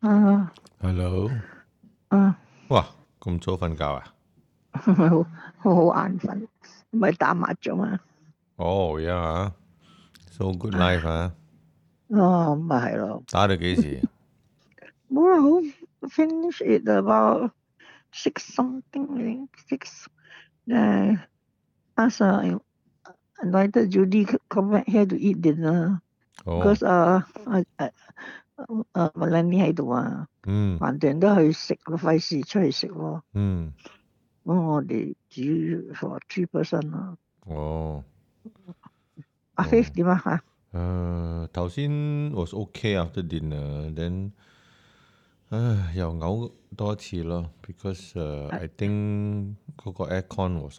啊 Hello，啊，哇，咁早瞓覺啊？好好好眼瞓，咪打麻雀嘛。哦，yeah，so good life 啊！哦，咪係咯，打到幾時？冇啦，好 finish it about six something I think six. Uh, ask uh, invited Judy come back here to eat dinner 哦，because uh, uh, uh, uh, Melanie 喺度啊，嗯橫掂都去食咯，費事出去食咯。嗯，咁我哋煮 for three person 咯。哦，阿哦 Faith 點啊嚇？誒頭先 was okay after dinner，then 唉又嘔多一次咯，because 誒 I think 嗰個 aircon was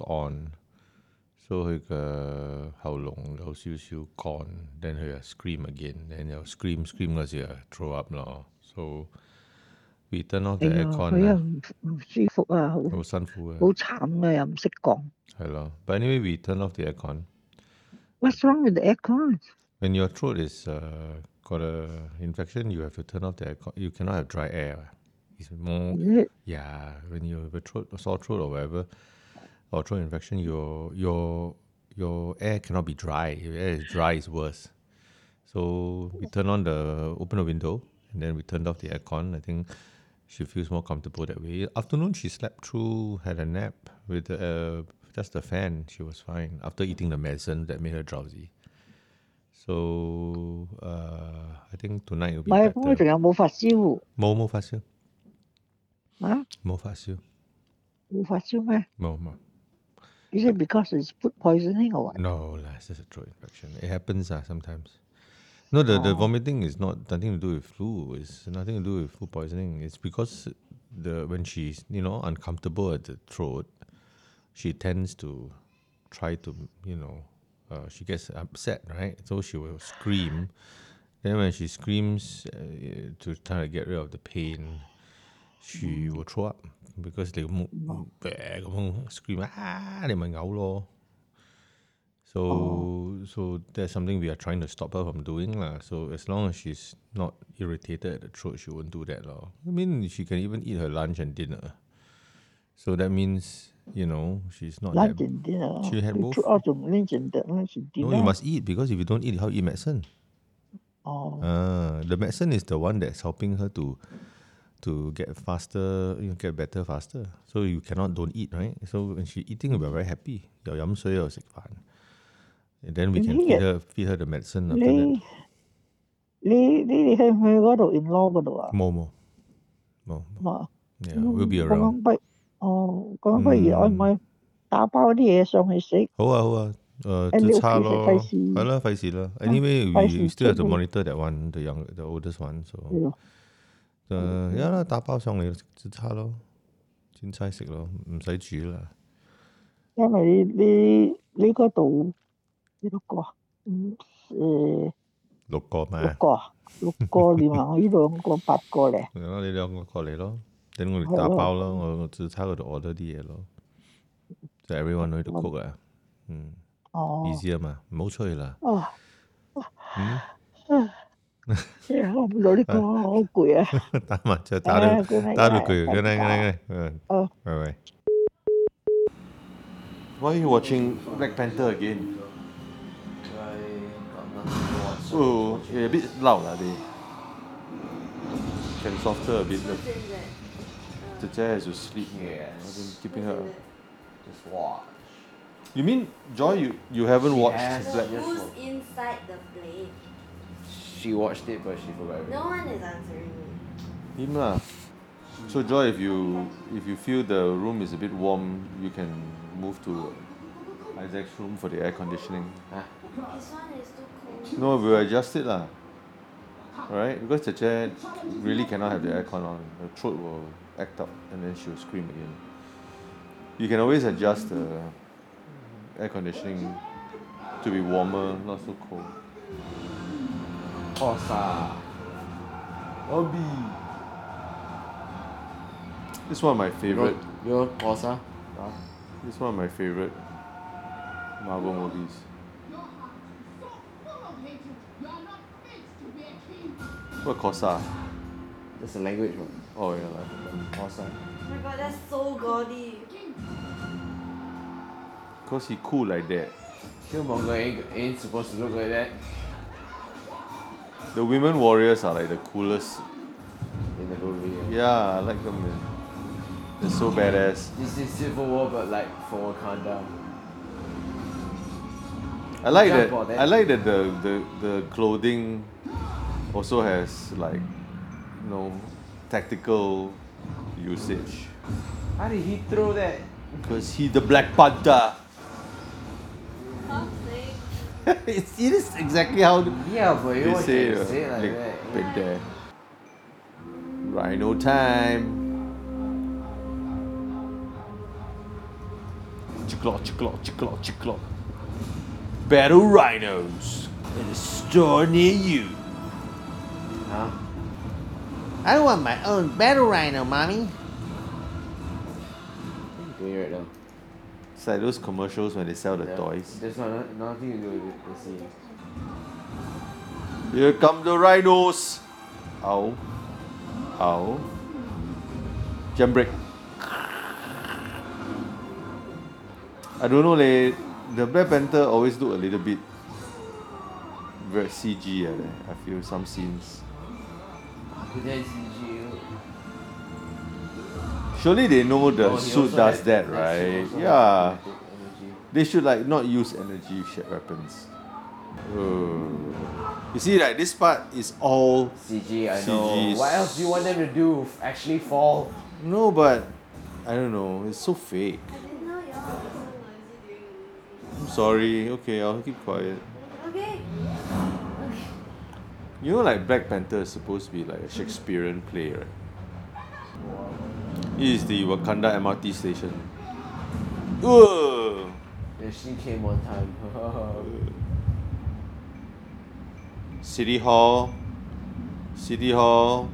on，so 佢嘅喉咙有少少干，then 佢又 scream again，then 又 scream scream 嗰时又 throw up 咯，so we turn off 哎 the 呀， aircon 佢又啦，唔唔舒服啊，好好辛苦啊。好惨啊，又唔识讲。系咯，but anyway we turn off the aircon. What's wrong with the aircon？ When your throat is uh, got a infection, you have to turn off the aircon. You cannot have dry air. It's more Is it? yeah. When you have a throat, a sore throat or whatever, or throat infection, your your your air cannot be dry. If air is dry, is worse. So we turn on the open the window and then we turned off the aircon. I think she feels more comfortable that way. Afternoon, she slept through, had a nap with uh, just the fan. She was fine after eating the medicine that made her drowsy. So uh, I think tonight will 唔 be 系，咁佢 better. 仲有冇发烧？冇冇发烧，啊，冇发烧，冇发烧咩冇冇。 ？Is it because it's food poisoning or what？No, lah, it's just a throat infection. It happens uh, sometimes. No, the, the Oh. vomiting is not nothing to do with flu. It's nothing to do with food poisoning. It's because the when she's you know uncomfortable at the throat, she tends to try to you know uh, she gets upset, right? So she will scream. Then when she screams uh, to try to get rid of the pain, she will throw up because they mo-咁样 scream 啊，你咪呕咯。So so that's something we are trying to stop her from doing lah. So as long as she's not irritated at the throat, she won't do that lor. I mean, she can even eat her lunch and dinner. So that means you know she's not lunch that. and dinner。 She had 你 both. 出咗仲 lunch and dinner lunch and No, you dinner。 must eat because if you don't eat, how you eat medicine? 哦， Ah, the medicine is the one that's helping her to to get faster, you know, get better faster. So you cannot don't eat, right? So when she eating, we're very happy. 又饮水又食饭 And then we can Really? feed her feed her the medicine after that. 你你你哋去唔去嗰度 in law 嗰度啊？冇冇冇嘛， Yeah, we'll be 咁 around. 样不哦，咁样不如我唔系打包啲嘢上去食。好啊好啊，诶喺你屋企即差咯，食费事系啦，费事啦。Anyway, 费 we 事 we still have to 出去 monitor that one, the young, the oldest one. So 系咯 誒，一啦，打包上嚟即差咯，煎差食咯，唔使煮啦。因為你你你嗰度幾多個啊？嗯誒六個六咩？個啊，六個連埋我呢兩個八個咧。係咯，你兩個過嚟咯，等我哋打包咯，我我只差嗰度 order 啲嘢咯。就 everyone know to cook 啊，嗯哦，，easy 啊嘛，唔好出 예, Why are you watching Black Panther again? Oh, yeah, a bit loud lah they. Can softer a bit. The, chair is asleep. sleep. Yes. I've been keeping her. Just watch. You mean Joy? You you haven't watched Black? Panther? Who's inside the plane? She watched it, but she forgot. No one is answering me. Him lah. So Joy, if you if you feel the room is a bit warm, you can move to Isaac's room for the air conditioning. Huh? This one is too cold. No, we'll adjust it lah. Alright, because the chair really cannot have the aircon on. The throat will act up and then she'll scream again. You can always adjust the air conditioning to be warmer, not so cold. Cosa. Obi. This is one of my favorite. Your Cosa. This is one of my favorite Marvel movies. What Xhosa? That's a language one. Oh yeah, like Awesome. Oh my god, that's so gaudy. cause he cool like that. Killmonger ain't, ain't supposed to look like that The women warriors are like the coolest. in the movie. Yeah, I like them. Man. They're so badass. This is Civil War, but like for Wakanda. I like Jump that. on that. I like that the, the the clothing also has like you know tactical usage. How did he throw that? Cause he the Black Panther. It's, it is exactly how Yeah, but you they want say, to uh, say like Black that. Panther. Rhino time. Chicklot, chicklot, chicklot, chicklot. Battle rhinos in a store near you. Huh? I want my own battle rhino, mommy. What are you doing right now? It's like those commercials when they sell the Yeah. toys. There's not, nothing to do with it, the scene. Here come the rhinos. Ow. Ow. Jump break. I don't know leh. The Black Panther always look a little bit very CG eh. I feel some scenes. CG. Surely they know the Oh, suit does had- that, right? also Yeah. They should like not use energy sh- weapons. Uh, you see, like this part is all CG, I know. CG 's- What else do you want them to do? Actually fall? no, but I don't know. It's so fake. I didn't know y'all were so noisy during the movie. I'm sorry. Okay, I'll keep quiet. Okay. You know, like Black Panther is supposed to be like a Shakespearean play, right? It is the Wakanda MRT station. Ugh. And she came on time. City Hall. City Hall.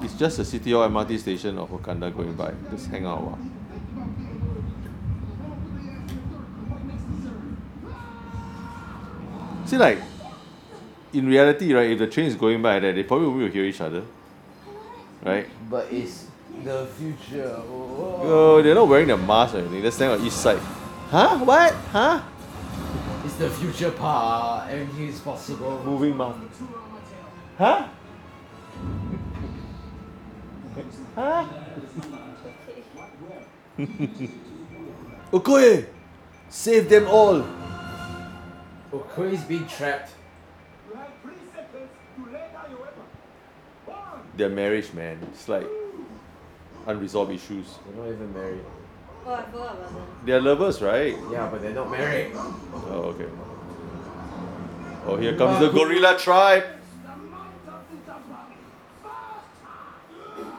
it's just a City Hall MRT station of Wakanda going by. Just hang out a while. See, like, in reality, right, if the train is going by that, they probably will hear each other. Right? but it's the future. Oh. They're not wearing the mask or anything. They're standing on each side. Huh? What? Huh? It's the future part. Everything is possible. Moving mouth. Huh? huh? Okoye! Save them all! Okoye's being trapped. Their marriage, man. It's like unresolved issues. They're not even married. Oh, I forgot about that. They're lovers, right? Yeah, but they're not married. Oh, okay. Oh, here comes the gorilla tribe.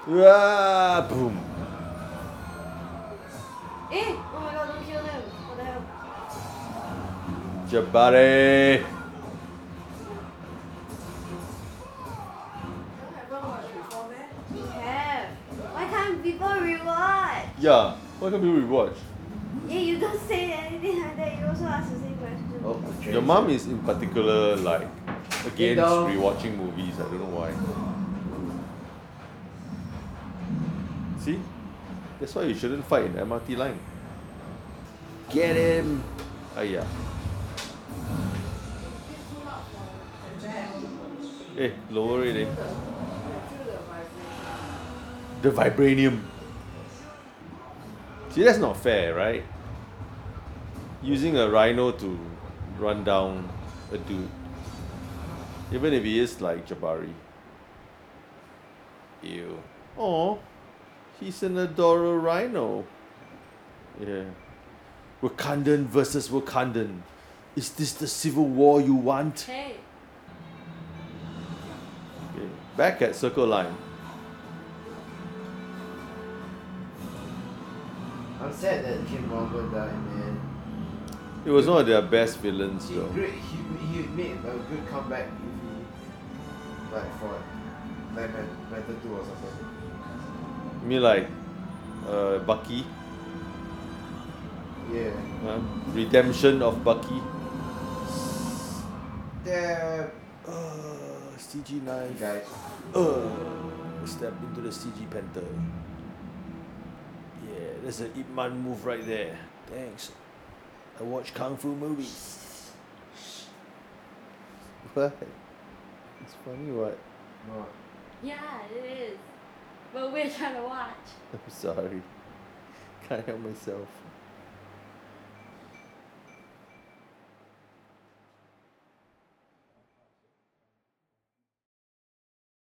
Ah, boom. Eh! Jabari. We have. Why can't people rewatch? Yeah. Why can't people rewatch? Yeah, you don't say anything like that. You also ask the same question. Oh, the train Your mom is in particular like against dog. rewatching movies. I don't know why. See? That's why you shouldn't fight in the MRT line. Get him! Ah yeah. Eh, lower it eh. The vibranium. See, that's not fair, right? Using a rhino to run down a dude. Even if he is like Jabari. Ew. Oh, he's an adorable rhino. Yeah. Wakandan versus Wakandan. Is this the civil war you want? Hey. Back at Circle Line. I'm sad that Killmonger died, man. It was one of their best villains He, though. great, he, he made a good comeback if he, like, for Black Pan- Panther 2 or something. I mean like uh, Bucky. Yeah. Huh? Redemption of Bucky. Damn. Uh, CG knife. Guys. Uh, step into the CG Panther. Yeah, that's an Ip Man move right there. Thanks. I watch kung fu movies. What? It's funny what? No. Yeah, it is. But we're trying to watch. I'm sorry. Can't help myself.